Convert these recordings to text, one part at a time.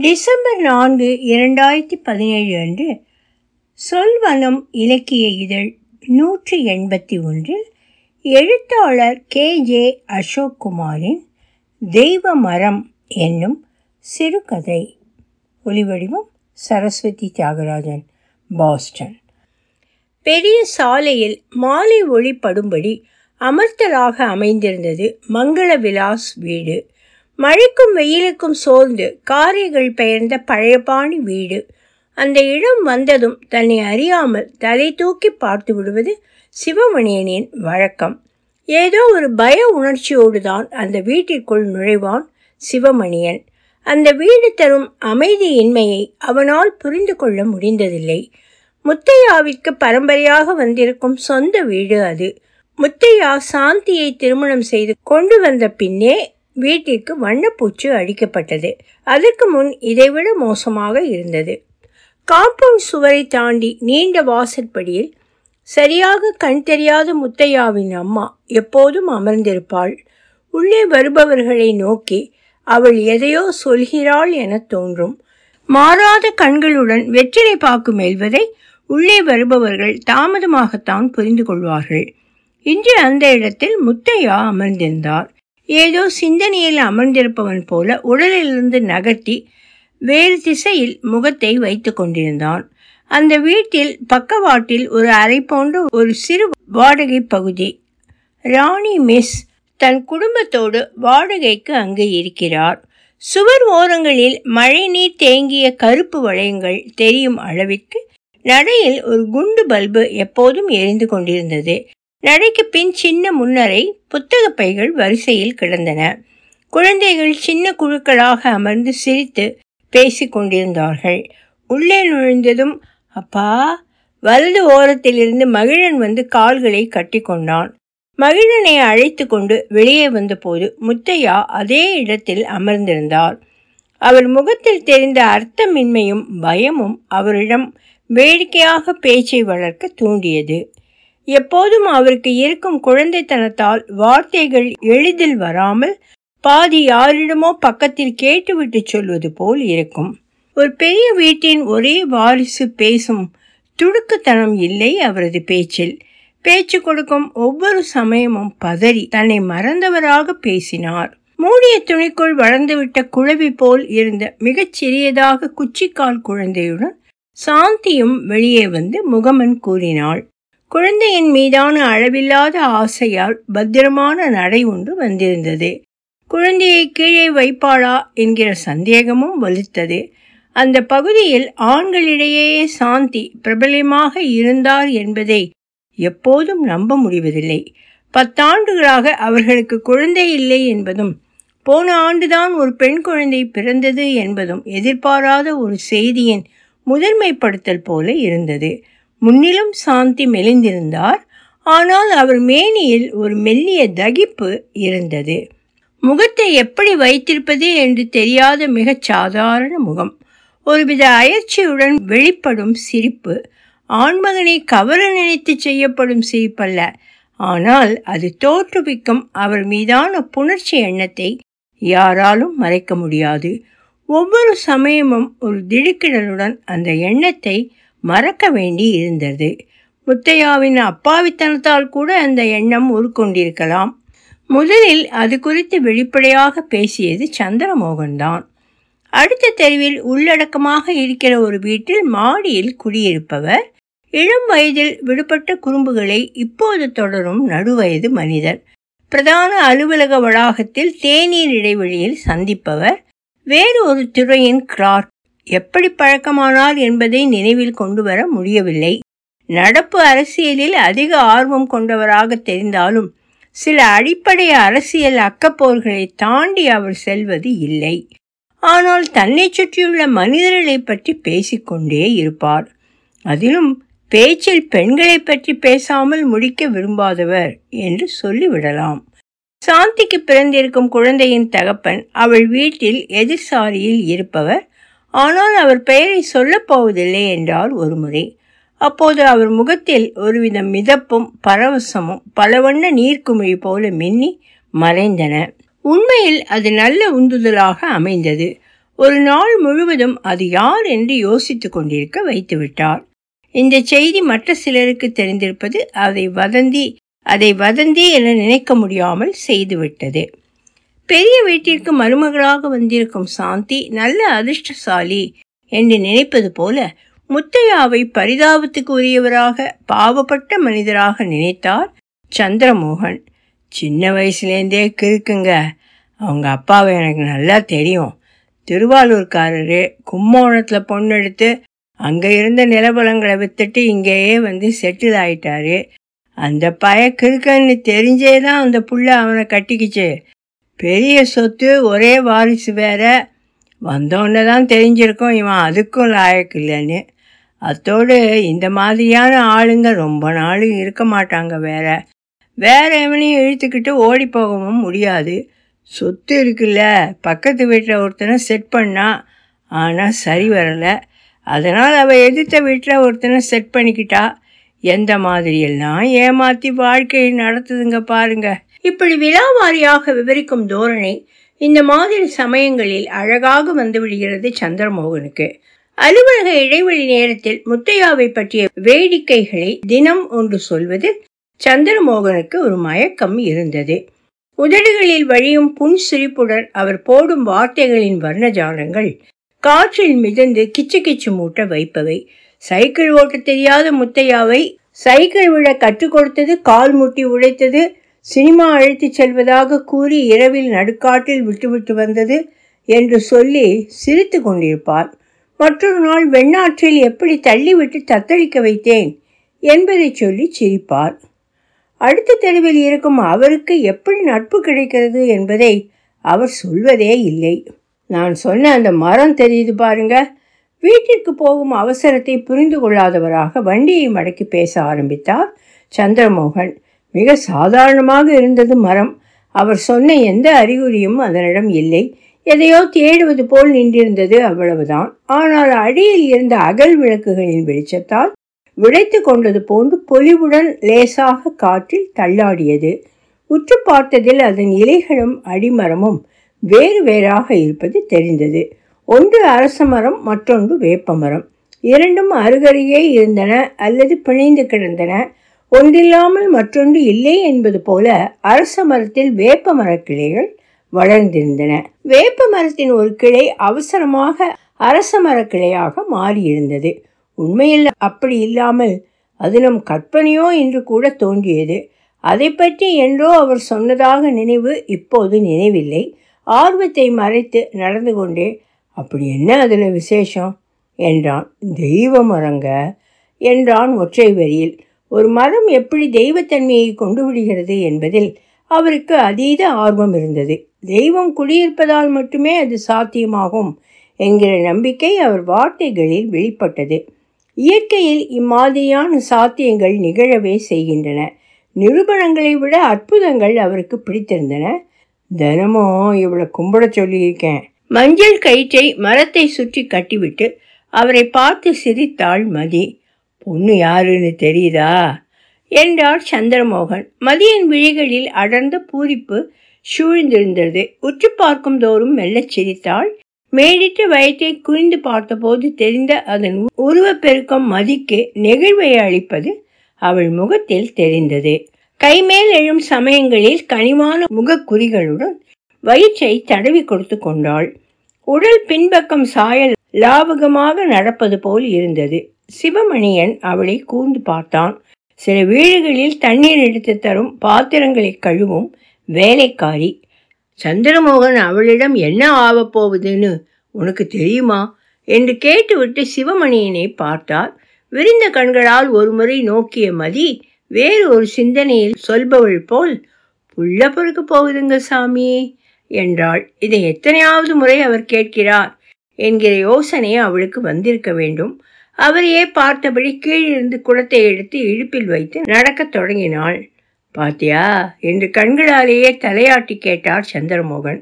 December நான்கு இரண்டாயிரத்தி பதினேழு அன்று சொல்வனம் இலக்கிய இதழ் நூற்றி எண்பத்தி ஒன்றில் எழுத்தாளர் கே ஜே அசோக் குமாரின் தெய்வ மரம் என்னும் சிறுகதை. ஒளிவடிவம் சரஸ்வதி தியாகராஜன் பாஸ்டன். பெரிய சாலையில் மாலை ஒளிப்படும்படி அமர்த்தலாக அமைந்திருந்தது மங்கள விலாஸ் வீடு. மழைக்கும் வெயிலுக்கும் சோர்ந்து காரைகள் பெயர்ந்த பழையபாணி வீடு. அந்த இடம் வந்ததும் தன்னை அறியாமல் தலை தூக்கி பார்த்து விடுவது சிவமணியனின் வழக்கம். ஏதோ ஒரு பய உணர்ச்சியோடு தான் அந்த வீட்டிற்குள் நுழைவான் சிவமணியன். அந்த வீடு தரும் அமைதியின்மையை அவனால் புரிந்து கொள்ள முடிந்ததில்லை. முத்தையாவிற்கு பரம்பரையாக வந்திருக்கும் சொந்த வீடு அது. முத்தையா சாந்தியை திருமணம் செய்து கொண்டு வந்த பின்னே வீட்டிற்கு வண்ணப்பூச்சு அடிக்கப்பட்டது. அதற்கு முன் இதைவிட மோசமாக இருந்தது. காம்பவுண்ட் சுவரை தாண்டி நீண்ட வாசற்படியில் சரியாக கண் தெரியாத முத்தையாவின் அம்மா எப்போதும் அமர்ந்திருப்பாள். உள்ளே வருபவர்களை நோக்கி அவள் எதையோ சொல்கிறாள் என தோன்றும். மாறாத கண்களுடன் வெற்றிலை பாக்கு மெல்வதை உள்ளே வருபவர்கள் தாமதமாகத்தான் புரிந்து கொள்வார்கள். இன்று அந்த இடத்தில் முத்தையா அமர்ந்திருந்தார். ஏதோ சிந்தனையில் அமர்ந்திருப்பவன் போல உடலிலிருந்து நகர்த்தி வேறு திசையில் முகத்தை வைத்து கொண்டிருந்தான். அந்த வீட்டில் பக்கவாட்டில் ஒரு அறை போன்ற ஒரு சிறு வாடகை பகுதி. ராணி மிஸ் தன் குடும்பத்தோடு வாடகைக்கு அங்கு இருக்கிறார். சுவர் ஓரங்களில் மழைநீர் தேங்கிய கருப்பு வளையங்கள் தெரியும் அளவிற்கு நடையில் ஒரு குண்டு பல்பு எப்போதும் எரிந்து கொண்டிருந்தது. நடைக்கு பின் சின்ன முன்னரை புத்தக பைகள் வரிசையில் கிடந்தன. குழந்தைகள் சின்ன குழுக்களாக அமர்ந்து சிரித்து பேசிக் கொண்டிருந்தார்கள். உள்ளே நுழைந்ததும் அப்பா! வலது ஓரத்திலிருந்து மகிழன் வந்து கால்களை கட்டி கொண்டான். மகிழனை அழைத்து கொண்டு வெளியே வந்தபோது முத்தையா அதே இடத்தில் அமர்ந்திருந்தார் அவர் முகத்தில் தெரிந்த அர்த்தமின்மையும் பயமும் அவரிடம் வேடிக்கையாக பேச்சை வளர்க்க தூண்டியது. எப்போதும் அவருக்கு இருக்கும் குழந்தைத்தனத்தால் வார்த்தைகள் எளிதில் வராமல் பாதி யாரிடமோ பக்கத்தில் கேட்டுவிட்டு சொல்வது போல் இருக்கும். ஒரு பெரிய வீட்டின் ஒரே வாரிசு பேசும் துடுக்குத்தனம் இல்லை அவரது பேச்சில். பேச்சு கொடுக்கும் ஒவ்வொரு சமயமும் பதறி தன்னை மறந்தவராக பேசினார். மூடிய துணிக்குள் வளர்ந்துவிட்ட குழவி போல் இருந்த மிகச் சிறியதாக குச்சிக்கால் குழந்தையுடன் சாந்தியும் வெளியே வந்து முகமன் கூறினாள். குழந்தையின் மீதான அளவில்லாத ஆசையால் பத்திரமான நடை ஒன்று வந்திருந்தது. குழந்தையை கீழே வைப்பாளா என்கிற சந்தேகமும் வலுத்தது. அந்த பகுதியில் ஆண்களிடையே சாந்தி பிரபலமாக இருந்தார் என்பதை எப்போதும் நம்ப முடிவதில்லை. பத்தாண்டுகளாக அவர்களுக்கு குழந்தை இல்லை என்பதும் போன ஆண்டுதான் ஒரு பெண் குழந்தை பிறந்தது என்பதும் எதிர்பாராத ஒரு செய்தியின் முதன்மைப்படுத்தல் போல இருந்தது. முன்னிலும் சாந்தி மெலிந்திருந்தார். ஆனால் அவர் மேனியில் ஒரு மெல்லிய தகிப்பு இருந்தது. முகத்தை எப்படி வைத்திருப்பது என்று தெரியாத மிகச் சாதாரண முகம். ஒருவித அயற்சியுடன் வெளிப்படும் சிரிப்பு. ஆண்மகனை கவர நினைத்து செய்யப்படும் சிரிப்பல்ல. ஆனால் அது தோற்றுவிக்கும் அவர் மீதான புணர்ச்சி எண்ணத்தை யாராலும் மறைக்க முடியாது. ஒவ்வொரு சமயமும் ஒரு திடுக்கிடலுடன் அந்த எண்ணத்தை மறக்க வேண்டி இருந்தது. முத்தையாவின் அப்பாவித்தனத்தால் கூட அந்த எண்ணம் உருக்கொண்டிருக்கலாம். முதலில் அது குறித்து வெளிப்படையாக பேசியது சந்திரமோகன் தான் அடுத்த தெருவில் உள்ளடக்கமாக இருக்கிற ஒரு வீட்டில் மாடியில் குடியிருப்பவர் இளம் வயதில் விடுபட்ட குறும்புகளை இப்போது தொடரும் நடுவயது மனிதர். பிரதான அலுவலக வளாகத்தில் தேநீர் இடைவெளியில் சந்திப்பவர் வேறு ஒரு துறையின் கிளார்க் எப்படி பழக்கமானார் என்பதை நினைவில் கொண்டு வர முடியவில்லை. நடப்பு அரசியலில் அதிக ஆர்வம் கொண்டவராக தெரிந்தாலும் சில அடிப்படை அரசியல் அக்கப்போர்களை தாண்டி அவர் செல்வது இல்லை. ஆனால் தன்னை சுற்றியுள்ள மனிதர்களை பற்றி பேசிக்கொண்டே இருப்பார். அதிலும் பேச்சில் பெண்களை பற்றி பேசாமல் முடிக்க விரும்பாதவர் என்று சொல்லிவிடலாம். சாந்திக்கு பிறந்திருக்கும் குழந்தையின் தகப்பன் அவள் வீட்டில் எதிர்சாரியில் இருப்பவர். ஆனால் அவர் பெயரை சொல்லப் போவதில்லை என்றார் ஒருமுறை. அப்போது அவர் முகத்தில் ஒருவித மிதப்பும் பரவசமும் பலவண்ண நீர்க்குமிழி போல மின்னி மறைந்தன. உண்மையில் அது நல்ல உந்துதலாக அமைந்தது. ஒரு நாள் முழுவதும் அது யார் என்று யோசித்துக் கொண்டிருக்க வைத்துவிட்டார். இந்த செய்தி மற்ற சிலருக்கு தெரிந்திருப்பது அதை வதந்தி அதை வதந்தி என நினைக்க முடியாமல் செய்துவிட்டது. பெரிய வீட்டிற்கு மருமகளாக வந்திருக்கும் சாந்தி நல்ல அதிர்ஷ்டசாலி என்று நினைப்பது போல முத்தையாவை பரிதாபத்துக்கு உரியவராக பாவப்பட்ட மனிதராக நினைத்தார் சந்திரமோகன். சின்ன வயசுலேருந்தே கிறுக்குங்க. அவங்க அப்பாவை எனக்கு நல்லா தெரியும். திருவாரூர்காரரு கும்பகோணத்தில் பொண்ணெடுத்து அங்கே இருந்த நிலபலங்களை வித்துட்டு இங்கேயே வந்து செட்டில் ஆயிட்டாரு. அந்த பய கிறுக்கன்னு தெரிஞ்சே தான் அந்த புள்ள அவனை கட்டிக்கிச்சு. பெரிய சொத்து ஒரே வாரிசு வேற. வந்தோடனே தான் தெரிஞ்சிருக்கும் இவன் அதுக்கும் லாயக்கு இல்லைன்னு. அத்தோடு இந்த மாதிரியான ஆளுங்க ரொம்ப நாள் இருக்க மாட்டாங்க வேற. வேற எவனையும் இழுத்துக்கிட்டு ஓடி போகவும் முடியாது. சொத்து இருக்குல்ல பக்கத்து வீட்டில் ஒருத்தனை செட் பண்ணா ஆனால் சரி வரலை. அதனால் அவள் எதிர்த்த வீட்டில் ஒருத்தனை செட் பண்ணிக்கிட்டா எந்த மாதிரியெல்லாம் ஏமாற்றி வாழ்க்கையை நடத்துதுங்க பாருங்கள் இப்படி விழாவாரியாக விவரிக்கும் தோரணை இந்த மாதிரி சமயங்களில் அழகாக வந்து விடுகிறது சந்திரமோகனுக்கு. அலுவலக இடைவெளி நேரத்தில் முத்தையாவை பற்றிய வேடிக்கைகளை தினம் ஒன்று சொல்வது சந்திரமோகனுக்கு ஒரு மயக்கம் இருந்தது. உதடுகளில் வழியும் புன் சிரிப்புடன் அவர் போடும் வார்த்தைகளின் வர்ணஜாலங்கள் காற்றில் மிதந்து கிச்சு கிச்சு மூட்ட வைப்பவை சைக்கிள் ஓட்ட தெரியாத முத்தையாவை சைக்கிள் விட கற்றுக் கொடுத்தது கால் முட்டி உழைத்தது சினிமா அழைத்துச் செல்வதாக கூறி இரவில் நடுக்காட்டில் விட்டுவிட்டு வந்தது என்று சொல்லி சிரித்து கொண்டிருப்பார். மற்றொரு நாள் வெண்ணாற்றில் எப்படி தள்ளிவிட்டு தத்தளிக்க வைத்தேன் என்பதை சொல்லி சிரிப்பார். அடுத்த தெருவில் இருக்கும் அவருக்கு எப்படி நட்பு கிடைக்கிறது என்பதை அவர் சொல்வதே இல்லை. நான் சொன்ன அந்த மரம் தெரியுது பாருங்க. வீட்டிற்கு போகும் அவசரத்தை புரிந்து கொள்ளாதவராக வண்டியை மடக்கி பேச ஆரம்பித்தார் சந்திரமோகன். மிக சாதாரணமாக இருந்தது மரம். அவர் சொன்ன எந்த அறிகுறியும் அதனிடம் இல்லை. எதையோ தேடுவது போல் நின்றிருந்தது அவ்வளவுதான். ஆனால் அடியில் இருந்த அகல் விளக்குகளின் வெளிச்சத்தால் விடைத்து கொண்டது போன்று பொலிவுடன் லேசாக காற்றில் தள்ளாடியது. உற்று பார்த்ததில் அதன் இலைகளும் அடிமரமும் வேறு வேறாக இருப்பது தெரிந்தது. ஒன்று அரச மரம் மற்றொன்று வேப்ப மரம். இரண்டும் அருகருகே இருந்தன அல்லது பிணைந்து கிடந்தன. ஒன்றில்லாமல் மற்றொன்று இல்லை என்பது போல அரச மரத்தில் வேப்ப மரக்கிளைகள் வளர்ந்திருந்தன. வேப்ப மரத்தின் ஒரு கிளை அவசரமாக அரச மரக்கிளையாக மாறியிருந்தது. உண்மையில் அப்படி இல்லாமல் அது நம் கற்பனையோ என்று கூட தோன்றியது. அதை பற்றி என்றோ அவர் சொன்னதாக நினைவு இப்போது நினைவில்லை. ஆர்வத்தை மறைத்து நடந்து கொண்டே அப்படி என்ன அதில் விசேஷம்? என்றான். தெய்வ மரங்க என்றான் ஒற்றை வரியில். ஒரு மரம் எப்படி தெய்வத்தன்மையை கொண்டு விடுகிறது என்பதில் அவருக்கு அதீத ஆர்வம் இருந்தது. தெய்வம் குடியிருப்பதால் மட்டுமே அது சாத்தியமாகும் என்கிற நம்பிக்கை அவர் வார்த்தைகளில் வெளிப்பட்டது. இயற்கையில் இம்மாதிரியான சாத்தியங்கள் நிகழவே செய்கின்றன. நிரூபணங்களை விட அற்புதங்கள் அவருக்கு பிடித்திருந்தன. தினமும் இவளை கும்பிட சொல்லியிருக்கேன். மஞ்சள் கயிற்றை மரத்தை சுற்றி கட்டிவிட்டு அவரை பார்த்து சிரித்தாள் மதி. பொண்ணு யாருன்னு தெரியுதா? என்றார் சந்திரமோகன். மதியின் விழிகளில் அடர்ந்த பூரிப்பு சூழ்ந்திருந்தது. உற்று பார்க்கும் தோறும் மெல்லச் சிரித்தாள். மேடிட்டு வயத்தை குனிந்து பார்த்தபோது தெரிந்த அதன் உருவப்பெருக்கம் மதிக்கு நெகிழ்வை அளிப்பது அவள் முகத்தில் தெரிந்தது. கைமேல் எழும் சமயங்களில் கனிவான முகக்குறிகளுடன் வயிற்றை தடவி கொடுத்து கொண்டாள். உடல் பின்பக்கம் சாயல் லாவகமாக நடப்பது போல் இருந்தது. சிவமணியன் அவளை கூர்ந்து பார்த்தான். சில வீடுகளில் தண்ணீர் எடுத்து தரும் பாத்திரங்களை கழுவும் வேலைக்காரி. சந்திரமோகன் அவளிடம் என்ன ஆகப் போகுதுன்னு உனக்கு தெரியுமா? என்று கேட்டுவிட்டு சிவமணியனை பார்த்தார். விரிந்த கண்களால் ஒருமுறை நோக்கிய மதி வேறு ஒரு சிந்தனையில் சொல்பவள் போல் புள்ள பொறுக்க போகுதுங்க சாமி என்றாள். இதை எத்தனையாவது முறை அவர் கேட்கிறார் என்கிற யோசனை அவளுக்கு வந்திருக்க வேண்டும். அவரையே பார்த்தபடி கீழிருந்து குடத்தை எடுத்து இழுப்பில் வைத்து நடக்கத் தொடங்கினாள். பாத்தியா என்று கண்களாலேயே தலையாட்டி கேட்டார் சந்திரமோகன்.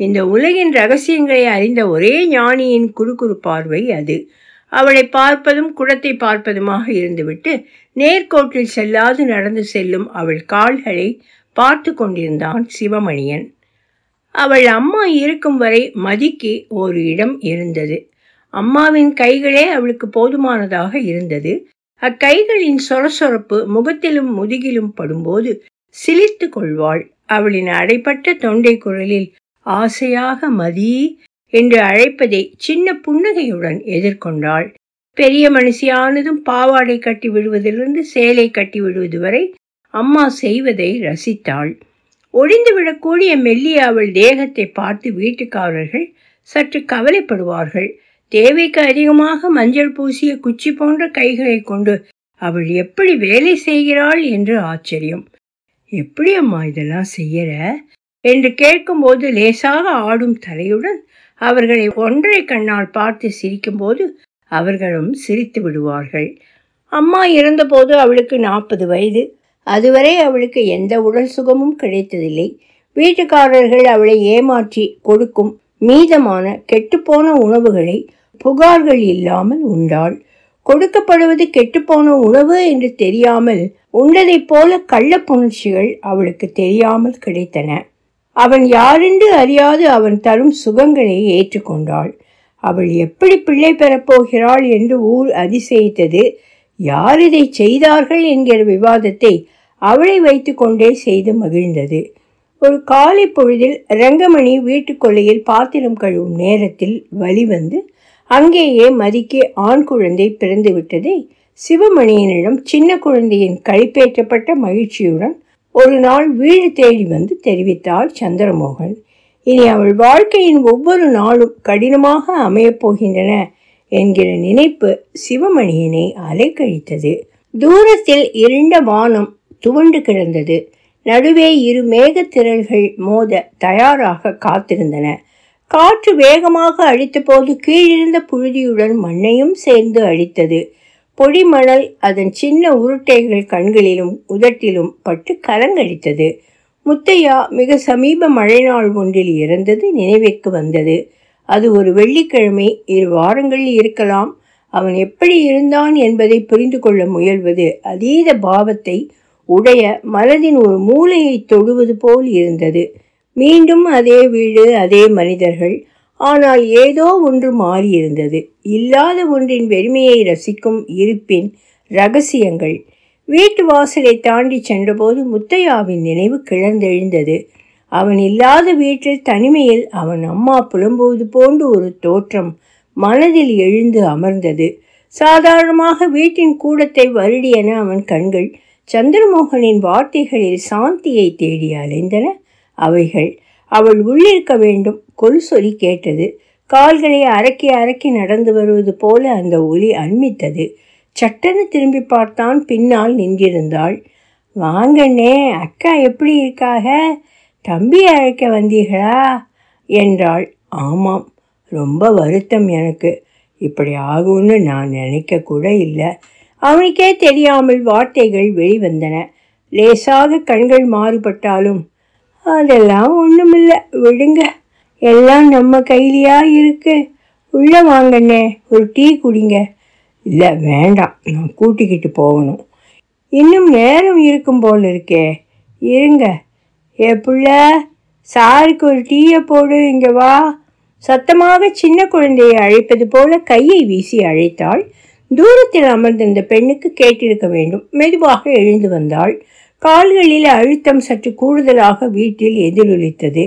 இந்த உலகின் ரகசியங்களை அறிந்த ஒரே ஞானியின் குறுகுறு பார்வை அது. அவளை பார்ப்பதும் குடத்தை பார்ப்பதுமாக இருந்துவிட்டு நேர்கோட்டில் செல்லாது நடந்து செல்லும் அவள் கால்களை பார்த்து கொண்டிருந்தான் சிவமணியன். அவள் அம்மா இருக்கும் வரை மதிக்கு ஒரு இடம் இருந்தது. அம்மாவின் கைகளே அவளுக்கு போதுமானதாக இருந்தது. அக்கைகளின் சொரசொரப்பு முகத்திலும் முதுகிலும் படும்போது சிலித்து கொள்வாள். அவளின் அடைப்பட்ட தொண்டை குரலில் ஆசையாக மதி என்று அழைப்பதை சின்ன புன்னகையுடன் எதிர்கொண்டாள். பெரிய மனுஷியானதும் பாவாடை கட்டி விடுவதிலிருந்து சேலை கட்டி விடுவது வரை அம்மா செய்வதை ரசித்தாள். ஒழிந்துவிடக்கூடிய மெல்லிய அவள் தேகத்தை பார்த்து வீட்டுக்காரர்கள் சற்று கவலைப்படுவார்கள். தேவைக்கு அதிகமாக மஞ்சள் பூசிய குச்சி போன்ற கைகளை கொண்டு அவள் எப்படி வேலை செய்கிறாள் என்று ஆச்சரியம். எப்படி அம்மா இதெல்லாம் செய்யற? என்று கேட்கும்போது லேசாக ஆடும் தலையுடன் அவர்களை ஒன்றை கண்ணால் பார்த்து சிரிக்கும்போது அவர்களும் சிரித்து விடுவார்கள். அம்மா இருந்தபோது அவளுக்கு நாற்பது வயது. அதுவரை அவளுக்கு எந்த உடல் சுகமும் கிடைத்ததில்லை. வீட்டுக்காரர்கள் அவளை ஏமாற்றி கொடுக்கும் மீதமான கெட்டுப்போன உணவுகளை புகார்கள் இல்லாமல் உண்டாள். கொடுக்கப்படுவது கெட்டுப்போன உணவு என்று தெரியாமல் உண்டதைப் போல கள்ளப்புணர்ச்சிகள் அவளுக்கு தெரியாமல் கிடைத்தன. அவன் யாரென்று அறியாது அவன் தரும் சுகங்களை ஏற்றுக்கொண்டாள் அவள் எப்படி பிள்ளை பெறப்போகிறாள் என்று ஊர் அதிசயித்தது. யார் இதை செய்தார்கள் என்கிற விவாதத்தை அவளை வைத்துக்கொண்டே செய்து மகிழ்ந்தது. ஒரு காலை பொழுதில் ரங்கமணி வீட்டுக்கொள்ளையில் பாத்திரம் கழுவும் நேரத்தில் வழிவந்து அங்கேயே மதிக்கு ஆண் குழந்தை பிறந்து விட்டதை சிவமணியனிடம் சின்ன குழந்தையின் கழிப்பேற்றப்பட்ட மகிழ்ச்சியுடன் ஒரு நாள் வீடு தேடி வந்து தெரிவித்தாள் சந்திரமோகன். இனி அவள் வாழ்க்கையின் ஒவ்வொரு நாளும் கடினமாக அமையப் போகின்றன என்கிற நினைப்பு சிவமணியனை அலைக்கழித்தது. தூரத்தில் இருண்ட வானம் துவண்டு கிடந்தது. நடுவே இரு மேகத்திரள்கள் மோத தயாராக காத்திருந்தன. காற்று வேகமாக அழித்தபோது கீழிருந்த புழுதியுடன் மண்ணையும் சேர்ந்து அழித்தது. பொடிமணல் அதன் சின்ன உருட்டைகள் கண்களிலும் உதட்டிலும் பட்டு கலங்கடித்தது முத்தையா மிக சமீப மழை நாள் ஒன்றில் இறந்தது நினைவிற்கு வந்தது. அது ஒரு வெள்ளிக்கிழமை இரு வாரங்களில் இருக்கலாம். அவன் எப்படி இருந்தான் என்பதை புரிந்து கொள்ள முயல்வது அதீத பாவத்தை உடைய மனதின் ஒரு மூளையை தொடுவது போல் இருந்தது. மீண்டும் அதே வீடு அதே மனிதர்கள். ஆனால் ஏதோ ஒன்று மாறியிருந்தது. இல்லாத ஒன்றின் வெறுமையை ரசிக்கும் இருப்பின் ரகசியங்கள். வீட்டு வாசலை தாண்டி சென்றபோது முத்தையாவின் நினைவு கிளர்ந்தெழுந்தது. அவன் இல்லாத வீட்டில் தனிமையில் அவன் அம்மா புலம்புவது போன்று ஒரு தோற்றம் மனதில் எழுந்து அமர்ந்தது. சாதாரணமாக வீட்டின் கூடத்தை வருடியென அவன் கண்கள் சந்திரமோகனின் வார்த்தைகளில் சாந்தியை தேடி அலைந்தன. அவைகள் அவள் உள்ளிருக்க வேண்டும். கொலுசொலி கேட்டது. கால்களை அரக்கி அரக்கி நடந்து வருவது போல அந்த ஒலி அண்மித்தது. சட்டென திரும்பி பார்த்தான். பின்னால் நின்றிருந்தாள். வாங்கண்ணே அக்கா எப்படி இருக்காக? தம்பி அழைக்க வந்தீர்களா? என்றாள். ஆமாம். ரொம்ப வருத்தம் எனக்கு. இப்படி ஆகும்னு நான் நினைக்க கூட இல்லை. அவனுக்கே தெரியாமல் வார்த்தைகள் வெளிவந்தன. லேசாக கண்கள் மாறுபட்டாலும் அதெல்லாம் ஒன்றுமில்லை விடுங்க. எல்லாம் நம்ம கையிலையா இருக்கு. உள்ள வாங்கண்ணே ஒரு டீ குடிங்க. இல்லை வேண்டாம். நான் கூட்டிக்கிட்டு போகணும். இன்னும் நேரம் இருக்கும் போல் இருக்கே. இருங்க. ஏ புள்ள சாருக்கு ஒரு டீயை போடு இங்கே வா. சத்தமாக சின்ன குழந்தையை அழைப்பது போல கையை வீசி அழைத்தாள். தூரத்தில் அமர்ந்திருந்த பெண்ணுக்கு கேட்டிருக்க வேண்டும். மெதுவாக எழுந்து வந்தாள். கால்களில் அழுத்தம் சற்று கூடுதலாக வீட்டில் எதிரொலித்தது.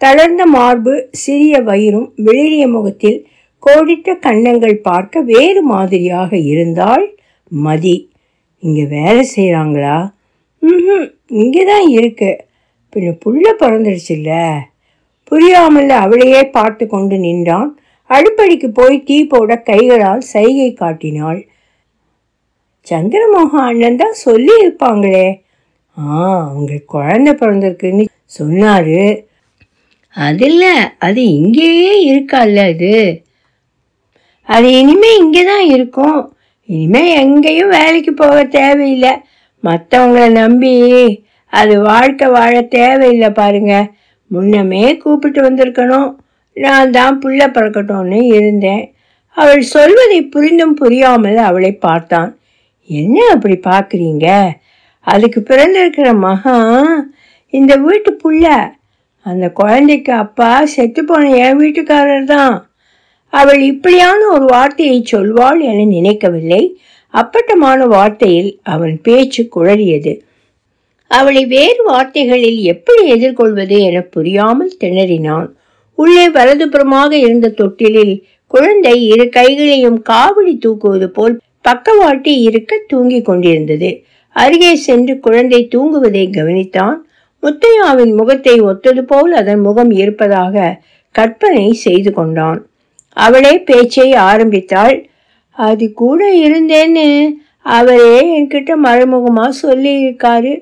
தளர்ந்த மார்பு சிறிய வயிறும் வெளிரிய முகத்தில் கோடிட்ட கன்னங்கள் பார்க்க வேறு மாதிரியாக இருந்தால் மதி. இங்கே வேலை செய்கிறாங்களா ம் இங்கே தான் இருக்கு. பின்ன புள்ள பிறந்துடுச்சுல்ல புரியாமல் அவளையே பார்த்து கொண்டு நின்றான். அடுப்படிக்கு போய் டீ போட கைகளால் சைகை காட்டினாள். சந்திரமோக அண்ணன் தான் சொல்லி இருப்பாங்களே ஆ அவங்க குழந்தை பிறந்திருக்குன்னு சொன்னாரு. அது இல்லை அது இங்கேயே இருக்கால்ல அது அது இனிமே இங்கே தான் இருக்கும். இனிமே எங்கேயும் வேலைக்கு போக தேவையில்லை. மற்றவங்கள நம்பி அது வாழ்க்கை வாழ தேவையில்லை பாருங்க. முன்னமே கூப்பிட்டு வந்திருக்கணும். நான் தான் புள்ள பிறக்கட்டும்னு இருந்தேன். அவள் சொல்வதை புரிந்தும் புரியாமல் அவளை பார்த்தான். என்ன அப்படி பார்க்குறீங்க? அதுக்கு பிறந்திருக்கிற மகன் இந்த வீட்டு புள்ள. அந்த குழந்தைக்கு அப்பா செத்துப்போன என் வீட்டுக்காரர் தான். அவள் இப்படியான ஒரு வார்த்தையை சொல்வாள் என நினைக்கவில்லை. அப்பட்டமான வார்த்தையில் அவன் பேச்சு குழறியது. அவளை வேறு வார்த்தைகளில் எப்படி எதிர்கொள்வது என புரியாமல் திணறினான். உள்ளே வலதுபுறமாக இருந்த தொட்டிலில் குழந்தை இரு கைகளையும் காவடி தூக்குவது போல் பக்கவாட்டி இருக்க தூங்கிக் கொண்டிருந்தது. அருகே சென்று குழந்தை தூங்குவதை கவனித்தான். முத்தையாவின் முகத்தை ஒத்தது போல் அதன் முகம் இருப்பதாக கற்பனை செய்து கொண்டான். அவளே பேச்சை ஆரம்பித்தாள். அது கூட இருந்தேன்னு அவரே என்கிட்ட மறைமுகமாக சொல்லியிருக்காரு.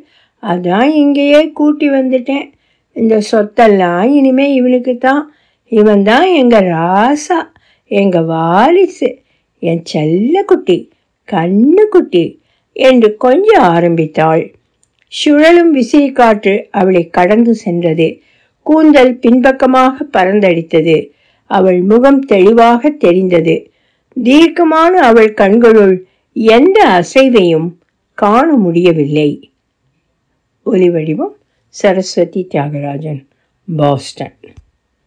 அதான் இங்கேயே கூட்டி வந்துட்டேன். இந்த சொத்தெல்லாம் இனிமே இவனுக்கு தான் இவன் தான் எங்க ராசா எங்க வாரிசு என் செல்லக்குட்டி கண்ணுக்குட்டி என்று கொஞ்சம் ஆரம்பித்தாள். சுழலும் விசை காற்று அவளை கடந்து சென்றது. கூந்தல் பின்பக்கமாக பறந்தடித்தது. அவள் முகம் தெளிவாக தெரிந்தது. தீர்க்கமான அவள் கண்களுள் எந்த அசைவையும் காண முடியவில்லை. ஒலிவடிவம் சரஸ்வதி தியாகராஜன் பாஸ்டன்